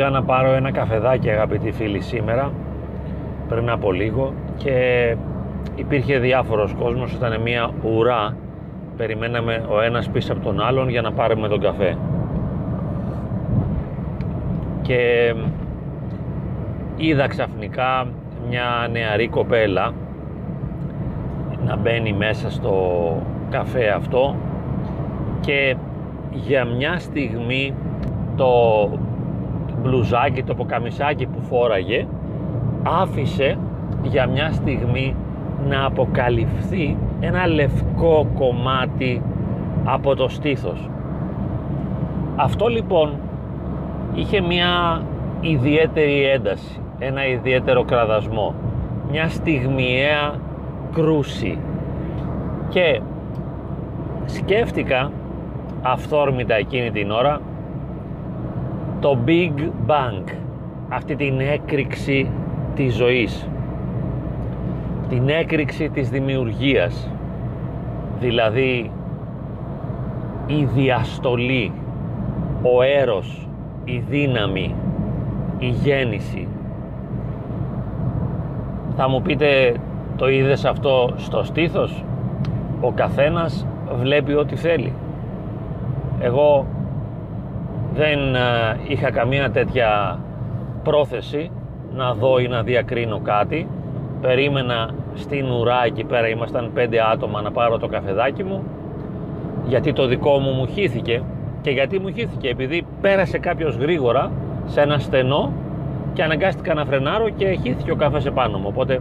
πήγα να πάρω ένα καφεδάκι αγαπητοί φίλοι σήμερα πριν από λίγο και υπήρχε διάφορος κόσμος, ήταν μια ουρά. Περιμέναμε ο ένας πίσω από τον άλλον για να πάρουμε τον καφέ. Και είδα ξαφνικά μια νεαρή κοπέλα να μπαίνει μέσα στο καφέ αυτό και για μια στιγμή το μπλουζάκι, το ποκαμισάκι που φόραγε άφησε για μια στιγμή να αποκαλυφθεί ένα λευκό κομμάτι από το στήθος. Αυτό λοιπόν είχε μια ιδιαίτερη ένταση, ένα ιδιαίτερο κραδασμό, μια στιγμιαία κρούση και σκέφτηκα αυθόρμητα εκείνη την ώρα το Big Bang αυτή την έκρηξη της ζωής. Την έκρηξη της δημιουργίας. Δηλαδή η διαστολή ο έρος η δύναμη η γέννηση. Θα μου πείτε το είδες αυτό στο στήθος; Ο καθένας βλέπει ό,τι θέλει. Εγώ δεν ε, είχα καμία τέτοια πρόθεση να δω ή να διακρίνω κάτι. Περίμενα στην ουρά εκεί πέρα ήμασταν πέντε άτομα να πάρω το καφεδάκι μου γιατί το δικό μου μου χύθηκε και γιατί μου χύθηκε επειδή πέρασε κάποιος γρήγορα σε ένα στενό και αναγκάστηκα να φρενάρω και χύθηκε ο καφές επάνω μου. Οπότε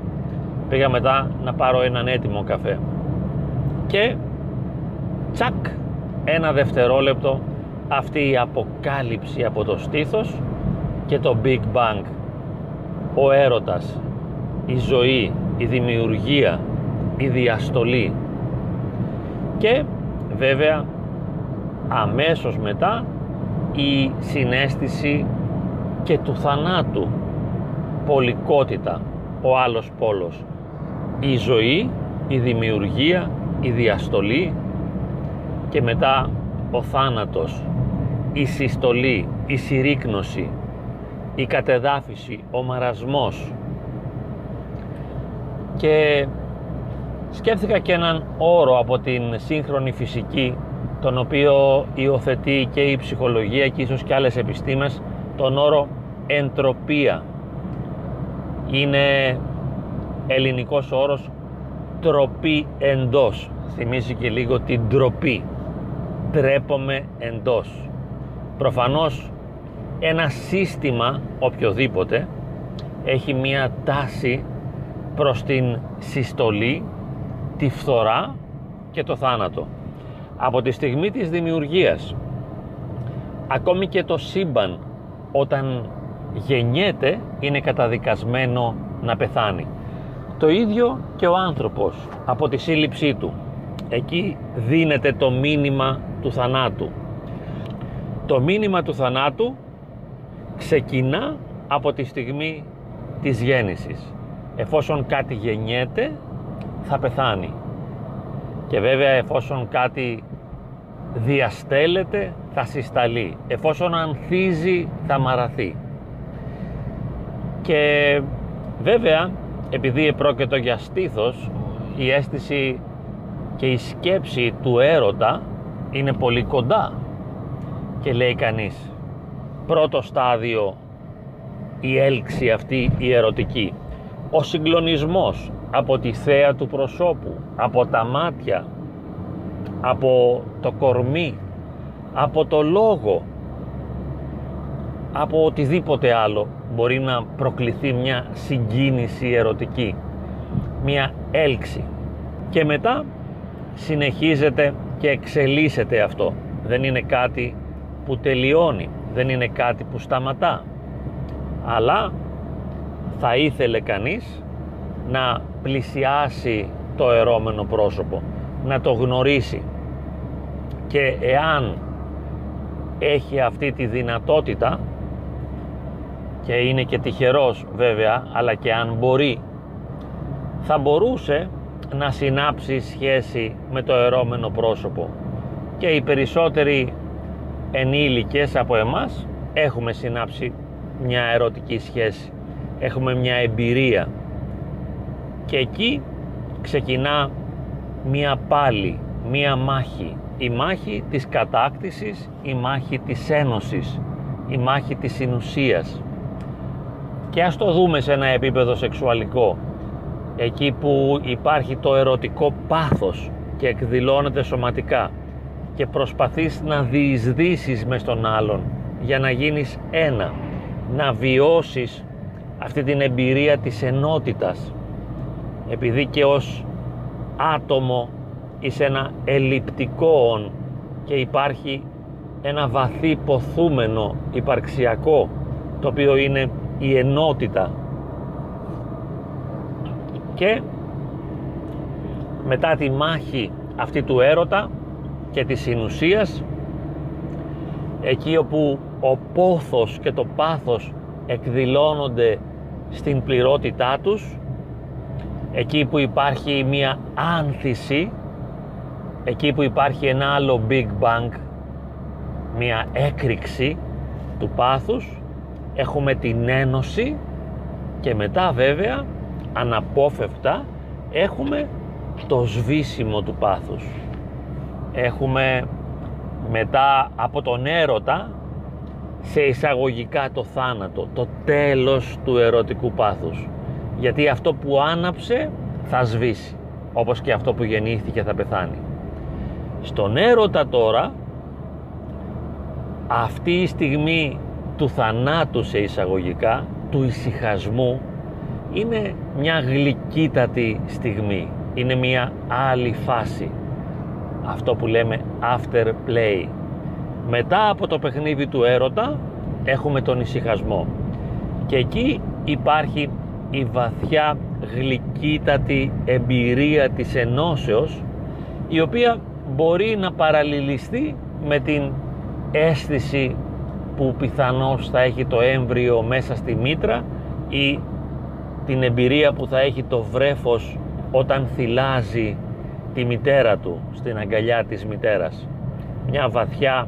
πήγα μετά να πάρω έναν έτοιμο καφέ. Και τσακ ένα δευτερόλεπτο αυτή η αποκάλυψη από το στήθος και το Big Bang. Ο έρωτας η ζωή, η δημιουργία, η διαστολή. Και βέβαια αμέσως μετά η συνέστηση και του θανάτου. Πολικότητα ο άλλος πόλος. Η ζωή, η δημιουργία, η διαστολή. Και μετά ο θάνατος η συστολή, η συρρήκνωση η κατεδάφιση, ο μαρασμός. Και σκέφτηκα και έναν όρο από την σύγχρονη φυσική τον οποίο υιοθετεί και η ψυχολογία και ίσως και άλλες επιστήμες τον όρο εντροπία είναι ελληνικός όρος τροπή εντός θυμίζει και λίγο την τροπή τρέπομαι εντός προφανώς ένα σύστημα οποιοδήποτε έχει μία τάση προς την συστολή, τη φθορά και το θάνατο. Από τη στιγμή της δημιουργίας, ακόμη και το σύμπαν όταν γεννιέται είναι καταδικασμένο να πεθάνει. Το ίδιο και ο άνθρωπος από τη σύλληψή του. Εκεί δίνεται το μήνυμα του θανάτου. Το μήνυμα του θανάτου ξεκινά από τη στιγμή της γέννησης. Εφόσον κάτι γεννιέται θα πεθάνει. Και βέβαια εφόσον κάτι διαστέλλεται θα συσταλεί. Εφόσον ανθίζει θα μαραθεί. Και βέβαια επειδή επρόκειτο για στήθος η αίσθηση και η σκέψη του έρωτα είναι πολύ κοντά και λέει κανείς πρώτο στάδιο η έλξη αυτή η ερωτική ο συγκλονισμός από τη θέα του προσώπου, από τα μάτια, από το κορμί, από το λόγο, από οτιδήποτε άλλο μπορεί να προκληθεί μια συγκίνηση ερωτική, μια έλξη. Και μετά συνεχίζεται και εξελίσσεται αυτό. Δεν είναι κάτι που τελειώνει, δεν είναι κάτι που σταματά. Αλλά θα ήθελε κανείς να πλησιάσει το ερώμενο πρόσωπο, να το γνωρίσει και εάν έχει αυτή τη δυνατότητα και είναι και τυχερός βέβαια αλλά και αν μπορεί θα μπορούσε να συνάψει σχέση με το ερώμενο πρόσωπο και οι περισσότεροι ενήλικες από εμάς έχουμε συνάψει μια ερωτική σχέση. Έχουμε μια εμπειρία. Και εκεί ξεκινά μια πάλι, μια μάχη. Η μάχη της κατάκτησης, η μάχη της ένωσης, η μάχη της συνουσίας. Και ας το δούμε σε ένα επίπεδο σεξουαλικό. Εκεί που υπάρχει το ερωτικό πάθος και εκδηλώνεται σωματικά και προσπαθείς να διεισδύσεις μες στον άλλον για να γίνεις ένα, να βιώσεις αυτή την εμπειρία της ενότητας. Επειδή και ως άτομο είσαι ένα ελλειπτικό όν και υπάρχει ένα βαθύ ποθούμενο υπαρξιακό το οποίο είναι η ενότητα. Και μετά τη μάχη αυτή του έρωτα και της συνουσίας εκεί όπου ο πόθος και το πάθος εκδηλώνονται στην πληρότητά τους εκεί που υπάρχει μια άνθηση εκεί που υπάρχει ένα άλλο Big Bang μια έκρηξη του πάθους έχουμε την ένωση και μετά βέβαια αναπόφευκτα έχουμε το σβήσιμο του πάθους έχουμε μετά από τον έρωτα σε εισαγωγικά το θάνατο, το τέλος του ερωτικού πάθους. Γιατί αυτό που άναψε θα σβήσει, όπως και αυτό που γεννήθηκε θα πεθάνει. Στον έρωτα τώρα, αυτή η στιγμή του θανάτου σε εισαγωγικά, του ησυχασμού, είναι μια γλυκύτατη στιγμή. Είναι μια άλλη φάση. Αυτό που λέμε after play. Μετά από το παιχνίδι του έρωτα έχουμε τον ησυχασμό. Και εκεί υπάρχει η βαθιά γλυκύτατη εμπειρία της ενώσεως η οποία μπορεί να παραλληλιστεί με την αίσθηση που πιθανώς θα έχει το έμβριο μέσα στη μήτρα ή την εμπειρία που θα έχει το βρέφος όταν θυλάζει τη μητέρα του στην αγκαλιά της μητέρας. Μια βαθιά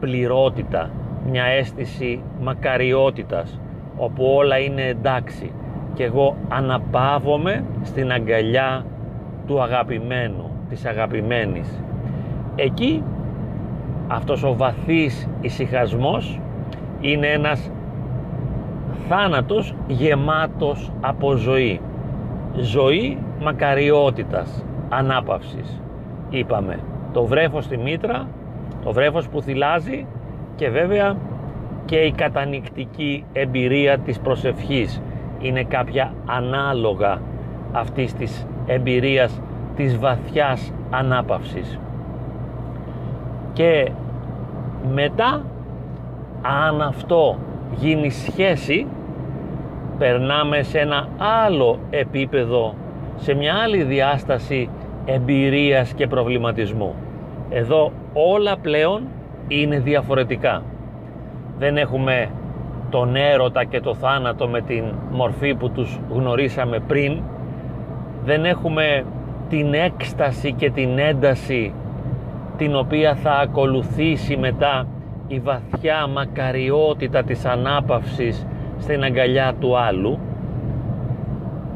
πληρότητα, μια αίσθηση μακαριότητας όπου όλα είναι εντάξει και εγώ αναπαύομαι στην αγκαλιά του αγαπημένου, της αγαπημένης. Εκεί αυτός ο βαθύς ησυχασμός είναι ένας θάνατος γεμάτος από ζωή. Ζωή μακαριότητας, ανάπαυσης. Είπαμε, το βρέφος στη μήτρα το βρέφος που θυλάζει και βέβαια και η κατανικτική εμπειρία της προσευχής είναι κάποια ανάλογα αυτής της εμπειρίας της βαθιάς ανάπαυσης και μετά αν αυτό γίνει σχέση περνάμε σε ένα άλλο επίπεδο σε μια άλλη διάσταση εμπειρίας και προβληματισμού εδώ όλα πλέον είναι διαφορετικά. Δεν έχουμε τον έρωτα και το θάνατο με την μορφή που τους γνωρίσαμε πριν. Δεν έχουμε την έκσταση και την ένταση την οποία θα ακολουθήσει μετά η βαθιά μακαριότητα της ανάπαυσης στην αγκαλιά του άλλου.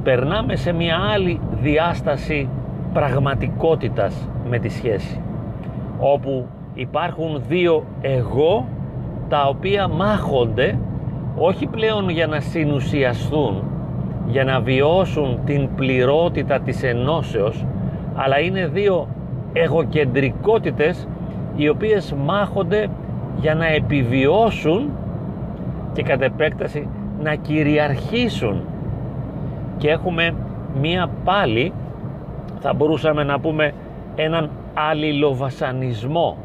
Περνάμε σε μια άλλη διάσταση πραγματικότητας με τη σχέση όπου υπάρχουν δύο εγώ τα οποία μάχονται όχι πλέον για να συνουσιαστούν για να βιώσουν την πληρότητα της ενώσεως αλλά είναι δύο εγωκεντρικότητες οι οποίες μάχονται για να επιβιώσουν και κατ' επέκταση να κυριαρχήσουν. Και έχουμε μία πάλι θα μπορούσαμε να πούμε έναν αλληλοβασανισμό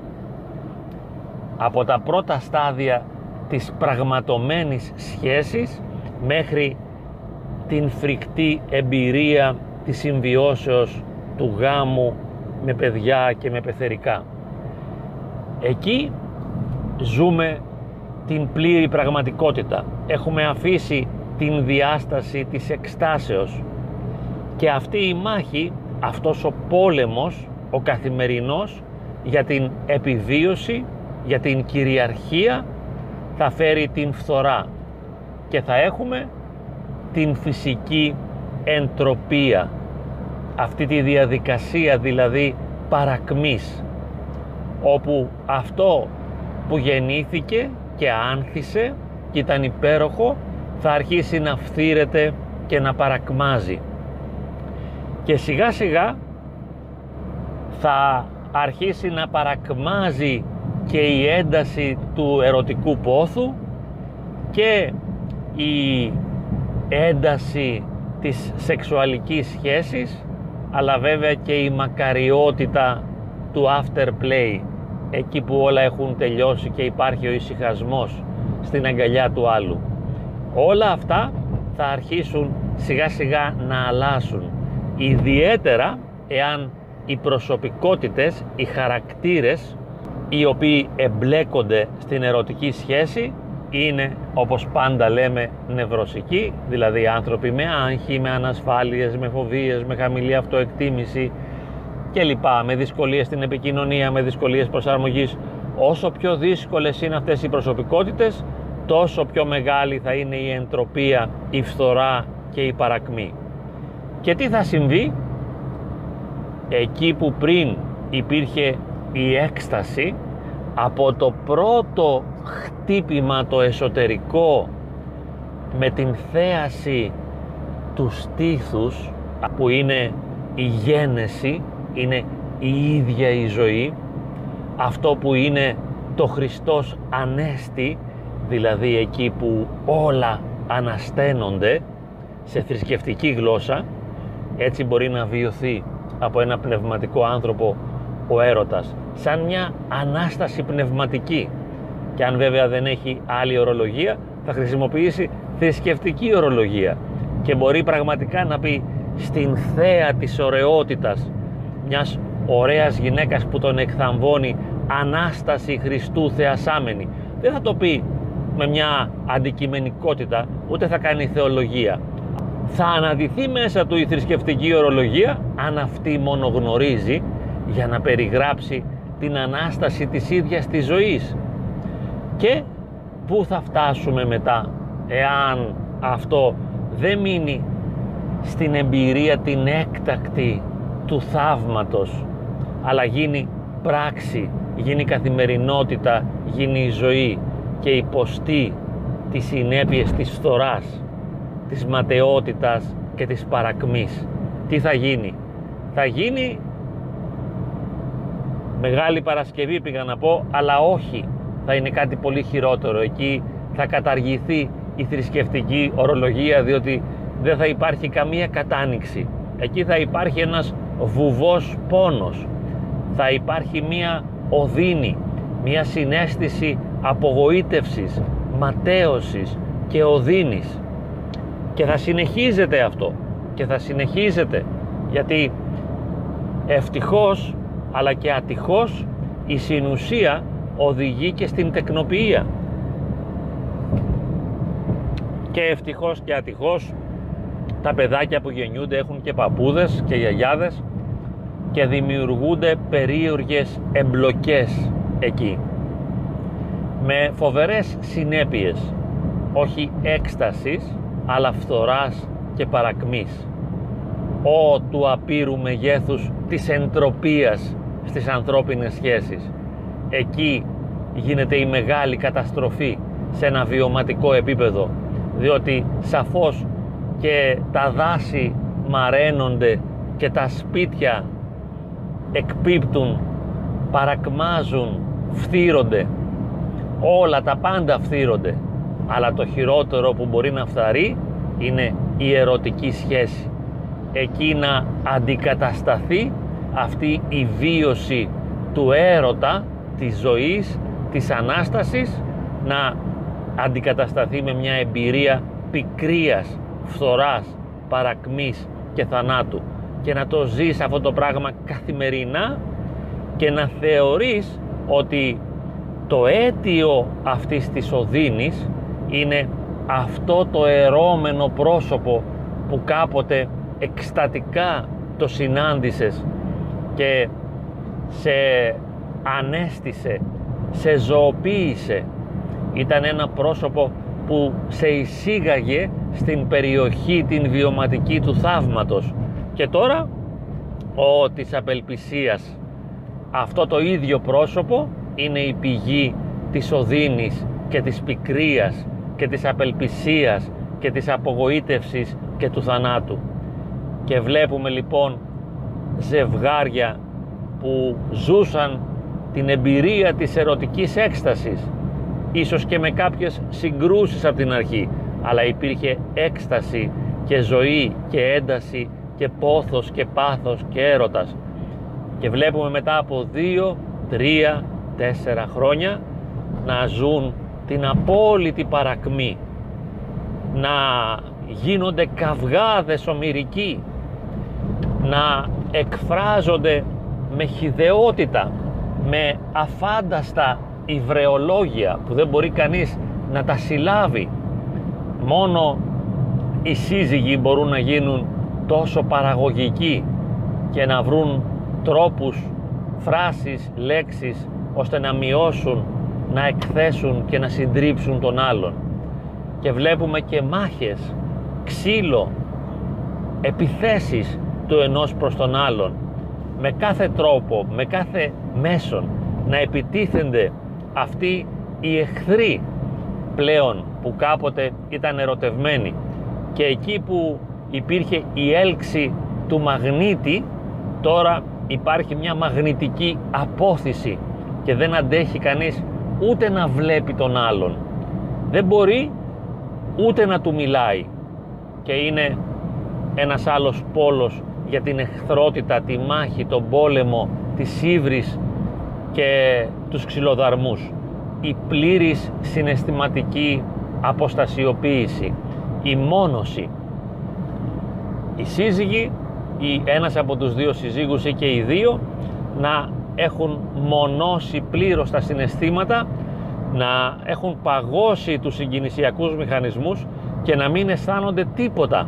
από τα πρώτα στάδια της πραγματομένης σχέσης μέχρι την φρικτή εμπειρία της συμβιώσεως του γάμου με παιδιά και με πεθερικά. Εκεί ζούμε την πλήρη πραγματικότητα. Έχουμε αφήσει την διάσταση της εκστάσεως και αυτή η μάχη, αυτός ο πόλεμος ο καθημερινός για την επιβίωση, για την κυριαρχία θα φέρει την φθορά. και θα έχουμε την φυσική εντροπία αυτή τη διαδικασία δηλαδή παρακμής όπου αυτό που γεννήθηκε και άνθησε και ήταν υπέροχο θα αρχίσει να φθήρεται και να παρακμάζει και σιγά σιγά θα αρχίσει να παρακμάζει και η ένταση του ερωτικού πόθου και η ένταση της σεξουαλικής σχέσης αλλά βέβαια και η μακαριότητα του afterplay εκεί που όλα έχουν τελειώσει και υπάρχει ο ησυχασμός στην αγκαλιά του άλλου. Όλα αυτά θα αρχίσουν σιγά σιγά να αλλάσουν ιδιαίτερα εάν οι προσωπικότητες, οι χαρακτήρες οι οποίοι εμπλέκονται στην ερωτική σχέση είναι όπως πάντα λέμε νευρωσικοί, δηλαδή άνθρωποι με άγχη, με ανασφάλειες, με φοβίες, με χαμηλή αυτοεκτίμηση και λοιπά, με δυσκολίες στην επικοινωνία, με δυσκολίες προσαρμογής. Όσο πιο δύσκολες είναι αυτές οι προσωπικότητες, τόσο πιο μεγάλη θα είναι η εντροπία, η φθορά και η παρακμή. Και τι θα συμβεί; Εκεί που πριν υπήρχε η έκσταση από το πρώτο χτύπημα το εσωτερικό με την θέαση τους στήθους που είναι η γένεση, είναι η ίδια η ζωή αυτό που είναι το Χριστός Ανέστη δηλαδή εκεί που όλα ανασταίνονται σε θρησκευτική γλώσσα έτσι μπορεί να βιωθεί από ένα πνευματικό άνθρωπο ο έρωτας σαν μια Ανάσταση πνευματική. Και αν βέβαια δεν έχει άλλη ορολογία θα χρησιμοποιήσει θρησκευτική ορολογία και μπορεί πραγματικά να πει στην θέα της ωραιότητας μιας ωραίας γυναίκας που τον εκθαμβώνει Ανάσταση Χριστού θεασάμενη δεν θα το πει με μια αντικειμενικότητα ούτε θα κάνει θεολογία θα αναδυθεί μέσα του η θρησκευτική ορολογία αν αυτή μόνο γνωρίζει για να περιγράψει την Ανάσταση της ίδιας της ζωής. Και πού θα φτάσουμε μετά εάν αυτό δεν μείνει στην εμπειρία την έκτακτη του θαύματος αλλά γίνει πράξη, γίνει καθημερινότητα, γίνει η ζωή και υποστεί τις συνέπειες της φθοράς, της ματαιότητας και της παρακμής. Τι θα γίνει; Θα γίνει Μεγάλη Παρασκευή πήγα να πω, αλλά όχι. Θα είναι κάτι πολύ χειρότερο. Εκεί θα καταργηθεί η θρησκευτική ορολογία διότι δεν θα υπάρχει καμία κατάνοιξη. Εκεί θα υπάρχει ένας βουβός πόνος. Θα υπάρχει μία οδύνη, μία συνέστηση απογοήτευσης, ματέωσης και οδύνης. Και θα συνεχίζεται αυτό. Και θα συνεχίζεται. Γιατί ευτυχώς αλλά και ατυχώς η συνουσία οδηγεί και στην τεκνοποιία και ευτυχώς και ατυχώς τα παιδάκια που γεννιούνται έχουν και παππούδες και γιαγιάδες και δημιουργούνται περίεργες εμπλοκές εκεί με φοβερές συνέπειες όχι έκστασης αλλά φθοράς και παρακμής. Ο του απείρου μεγέθους της εντροπίας στις ανθρώπινες σχέσεις. Εκεί γίνεται η μεγάλη καταστροφή σε ένα βιωματικό επίπεδο διότι σαφώς και τα δάση μαραίνονται και τα σπίτια εκπίπτουν, παρακμάζουν, φθύρονται. Όλα τα πάντα φθύρονται αλλά το χειρότερο που μπορεί να φθαρεί είναι η ερωτική σχέση. Εκεί να αντικατασταθεί αυτή η βίωση του έρωτα, της ζωής, της Ανάστασης να αντικατασταθεί με μια εμπειρία πικρίας, φθοράς, παρακμής και θανάτου. Και να το ζεις αυτό το πράγμα καθημερινά και να θεωρείς ότι το αίτιο αυτής της οδύνης είναι αυτό το ερώμενο πρόσωπο που κάποτε εκστατικά το συνάντησες και σε ανέστησε, σε ζωοποίησε. Ήταν ένα πρόσωπο που σε εισήγαγε στην περιοχή την βιωματική του θαύματος και τώρα ο της απελπισίας αυτό το ίδιο πρόσωπο είναι η πηγή της οδύνης και της πικρίας και της απελπισίας και της απογοήτευσης και του θανάτου. Και βλέπουμε λοιπόν ζευγάρια που ζούσαν την εμπειρία της ερωτικής έκστασης ίσως και με κάποιες συγκρούσεις από την αρχή αλλά υπήρχε έκσταση και ζωή και ένταση και πόθος και πάθος και έρωτας. Και βλέπουμε μετά από δύο, τρία, τέσσερα χρόνια να ζουν την απόλυτη παρακμή να γίνονται καυγάδες ομυρικοί να εκφράζονται με χιδεότητα με αφάνταστα υβρεολόγια που δεν μπορεί κανείς να τα συλλάβει. Μόνο οι σύζυγοι μπορούν να γίνουν τόσο παραγωγικοί και να βρουν τρόπους, φράσεις, λέξεις ώστε να μειώσουν, να εκθέσουν και να συντρίψουν τον άλλον. Και βλέπουμε και μάχες, ξύλο, επιθέσεις του ενός προς τον άλλον. Με κάθε τρόπο, με κάθε μέσον να επιτίθενται αυτοί οι εχθροί πλέον που κάποτε ήταν ερωτευμένοι. Και εκεί που υπήρχε η έλξη του μαγνήτη τώρα υπάρχει μια μαγνητική απόθυση και δεν αντέχει κανείς ούτε να βλέπει τον άλλον δεν μπορεί ούτε να του μιλάει και είναι ένας άλλος πόλος για την εχθρότητα, τη μάχη, τον πόλεμο, της ύβρις και τους ξυλοδαρμούς. Η πλήρης συναισθηματική αποστασιοποίηση, η μόνωση. Οι σύζυγοι, ή ένας από τους δύο συζύγους ή και οι δύο, να έχουν μονώσει πλήρως τα συναισθήματα, να έχουν παγώσει τους συγκινησιακούς μηχανισμούς και να μην αισθάνονται τίποτα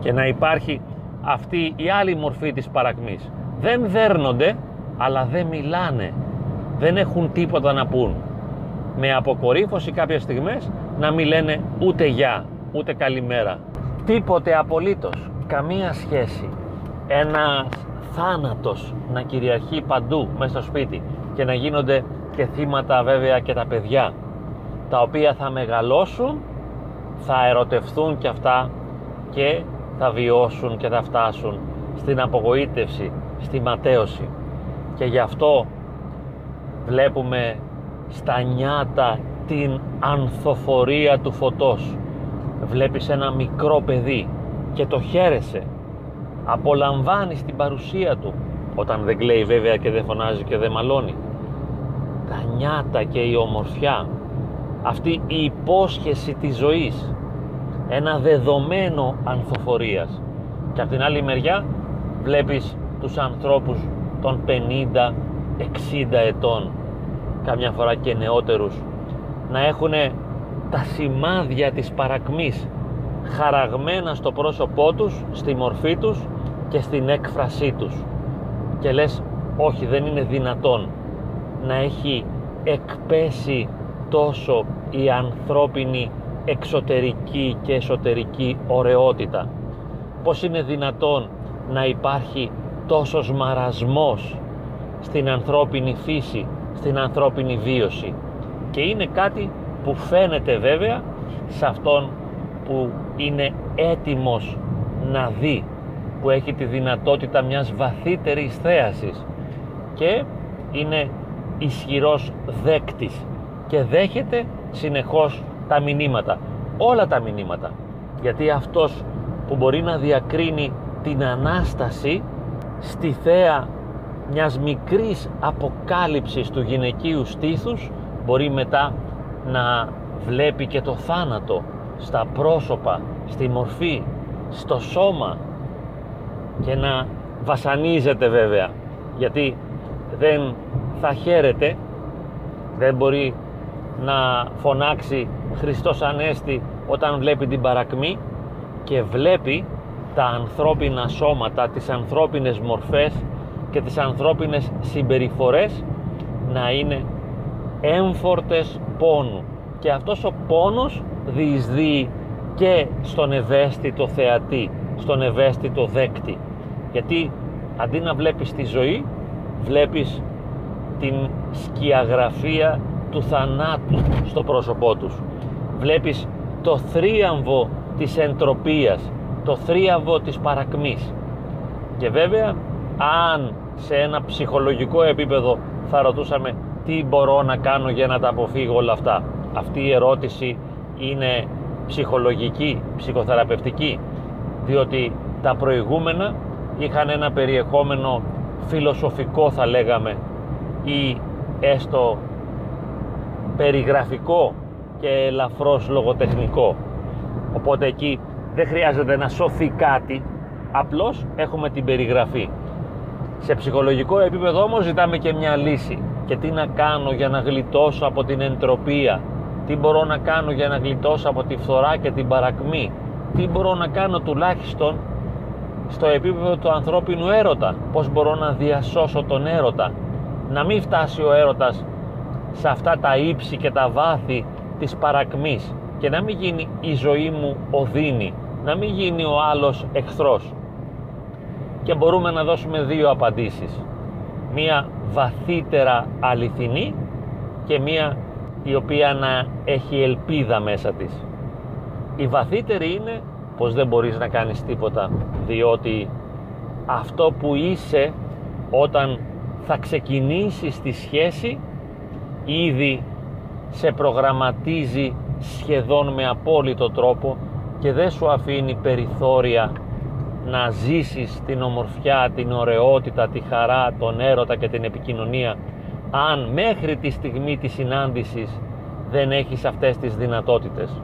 και να υπάρχει αυτή η άλλη μορφή της παρακμής. Δεν δέρνονται, αλλά δεν μιλάνε. Δεν έχουν τίποτα να πούν. Με αποκορύφωση κάποιες στιγμές να μην λένε ούτε γεια, ούτε καλημέρα. Τίποτε απολύτως, καμία σχέση. Ένας θάνατος να κυριαρχεί παντού μέσα στο σπίτι και να γίνονται και θύματα βέβαια και τα παιδιά τα οποία θα μεγαλώσουν, θα ερωτευθούν και αυτά και θα βιώσουν και θα φτάσουν στην απογοήτευση, στη ματέωση. Και γι' αυτό βλέπουμε στα νιάτα την ανθοφορία του φωτός. Βλέπεις ένα μικρό παιδί και το χαίρεσαι. Απολαμβάνεις την παρουσία του όταν δεν κλαίει βέβαια και δεν φωνάζει και δεν μαλώνει. Τα νιάτα και η ομορφιά, αυτή η υπόσχεση της ζωής ένα δεδομένο ανθοφορίας και από την άλλη μεριά βλέπεις τους ανθρώπους των 50, 60 ετών καμιά φορά και νεότερους να έχουν τα σημάδια της παρακμής χαραγμένα στο πρόσωπό τους, στη μορφή τους και στην έκφρασή τους και λες όχι δεν είναι δυνατόν να έχει εκπέσει τόσο η ανθρώπινη εξωτερική και εσωτερική ωραιότητα. Πώς είναι δυνατόν να υπάρχει τόσος μαρασμός στην ανθρώπινη φύση, στην ανθρώπινη βίωση. Και είναι κάτι που φαίνεται βέβαια σε αυτόν που είναι έτοιμος να δει, που έχει τη δυνατότητα μιας βαθύτερης θέασης και είναι ισχυρός δέκτης και δέχεται συνεχώς τα μηνύματα, όλα τα μηνύματα. Γιατί αυτός που μπορεί να διακρίνει την Ανάσταση στη θέα μιας μικρής αποκάλυψης του γυναικείου στήθους μπορεί μετά να βλέπει και το θάνατο στα πρόσωπα, στη μορφή, στο σώμα και να βασανίζεται βέβαια γιατί δεν θα χαίρεται δεν μπορεί να φωνάξει Χριστός Ανέστη όταν βλέπει την παρακμή και βλέπει τα ανθρώπινα σώματα, τις ανθρώπινες μορφές και τις ανθρώπινες συμπεριφορές να είναι έμφορτες πόνου και αυτός ο πόνος διεισδύει και στον ευαίσθητο θεατή, στον ευαίσθητο δέκτη. Γιατί αντί να βλέπεις τη ζωή, βλέπεις την σκιαγραφία του θανάτου στο πρόσωπό τους. Βλέπεις το θρίαμβο της εντροπίας, το θρίαμβο της παρακμής. Και βέβαια, αν σε ένα ψυχολογικό επίπεδο θα ρωτούσαμε τι μπορώ να κάνω για να τα αποφύγω όλα αυτά; Αυτή η ερώτηση είναι ψυχολογική, ψυχοθεραπευτική, διότι τα προηγούμενα είχαν ένα περιεχόμενο φιλοσοφικό θα λέγαμε ή έστω περιγραφικό και ελαφρώς λογοτεχνικό. Οπότε εκεί δεν χρειάζεται να σωθεί κάτι, απλώς έχουμε την περιγραφή. Σε ψυχολογικό επίπεδο όμως ζητάμε και μια λύση. Και τι να κάνω για να γλιτώσω από την εντροπία; Τι μπορώ να κάνω για να γλιτώσω από τη φθορά και την παρακμή; Τι μπορώ να κάνω τουλάχιστον στο επίπεδο του ανθρώπινου έρωτα. Πώς μπορώ να διασώσω τον έρωτα; Να μην φτάσει ο έρωτας σε αυτά τα ύψη και τα βάθη της παρακμής και να μην γίνει η ζωή μου οδύνη, να μην γίνει ο άλλος εχθρός. Και μπορούμε να δώσουμε δύο απαντήσεις. Μία βαθύτερα αληθινή και μία η οποία να έχει ελπίδα μέσα της. Η βαθύτερη είναι πως δεν μπορείς να κάνεις τίποτα διότι αυτό που είσαι όταν θα ξεκινήσεις τη σχέση ήδη σε προγραμματίζει σχεδόν με απόλυτο τρόπο και δεν σου αφήνει περιθώρια να ζήσεις την ομορφιά, την ωραιότητα, τη χαρά, τον έρωτα και την επικοινωνία αν μέχρι τη στιγμή της συνάντησης δεν έχεις αυτές τις δυνατότητες.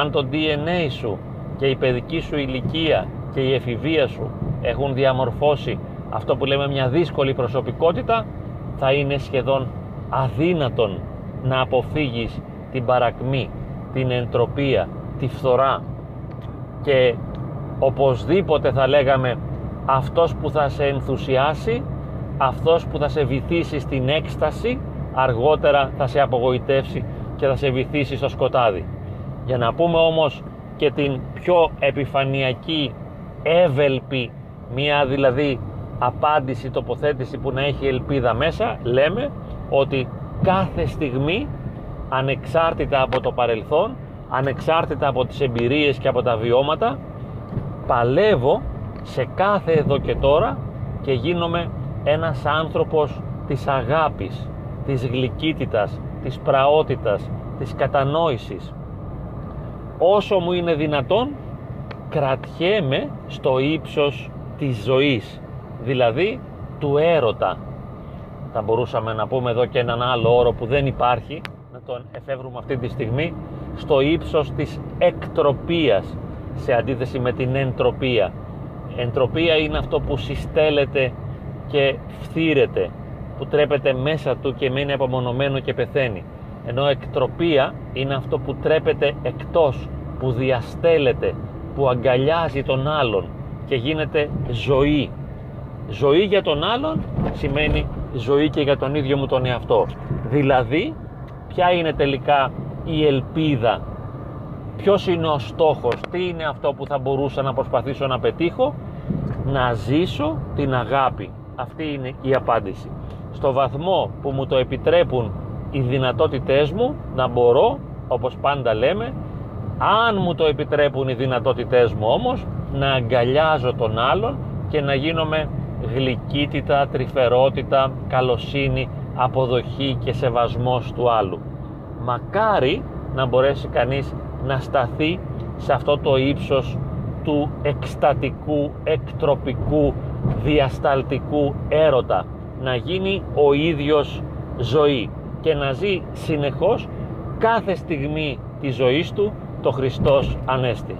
Αν το DNA σου και η παιδική σου ηλικία και η εφηβεία σου έχουν διαμορφώσει αυτό που λέμε μια δύσκολη προσωπικότητα θα είναι σχεδόν αδύνατον να αποφύγεις την παρακμή, την εντροπία, τη φθορά και οπωσδήποτε θα λέγαμε αυτός που θα σε ενθουσιάσει, αυτός που θα σε βυθίσει στην έκσταση αργότερα θα σε απογοητεύσει και θα σε βυθίσει στο σκοτάδι. Για να πούμε όμως και την πιο επιφανειακή, εύελπη, μία δηλαδή απάντηση, τοποθέτηση που να έχει ελπίδα μέσα, λέμε ότι κάθε στιγμή ανεξάρτητα από το παρελθόν, ανεξάρτητα από τις εμπειρίες και από τα βιώματα, παλεύω σε κάθε εδώ και τώρα και γίνομαι ένας άνθρωπος της αγάπης, της γλυκύτητας, της πραότητας, της κατανόησης. Όσο μου είναι δυνατόν, κρατιέμαι στο ύψος της ζωής, δηλαδή του έρωτα. Θα μπορούσαμε να πούμε εδώ και έναν άλλο όρο που δεν υπάρχει, να τον εφεύρουμε αυτή τη στιγμή, στο ύψος της εκτροπίας, σε αντίθεση με την εντροπία. Εντροπία είναι αυτό που συστέλλεται και φθήρεται, που τρέπεται μέσα του και μένει απομονωμένο και πεθαίνει. Ενώ εκτροπία είναι αυτό που τρέπεται εκτός, που διαστέλλεται, που αγκαλιάζει τον άλλον και γίνεται ζωή. Ζωή για τον άλλον σημαίνει ζωή και για τον ίδιο μου τον εαυτό. Δηλαδή, ποια είναι τελικά η ελπίδα, ποιος είναι ο στόχος, τι είναι αυτό που θα μπορούσα να προσπαθήσω να πετύχω, να ζήσω την αγάπη. Αυτή είναι η απάντηση. Στο βαθμό που μου το επιτρέπουν οι δυνατότητές μου να μπορώ, όπως πάντα λέμε, αν μου το επιτρέπουν οι δυνατότητές μου όμως, να αγκαλιάζω τον άλλον και να γίνομαι γλυκύτητα, τρυφερότητα, καλοσύνη, αποδοχή και σεβασμός του άλλου. Μακάρι να μπορέσει κανείς να σταθεί σε αυτό το ύψος του εκστατικού, εκτροπικού, διασταλτικού έρωτα να γίνει ο ίδιος ζωή και να ζει συνεχώς κάθε στιγμή της ζωής του το Χριστός Ανέστη.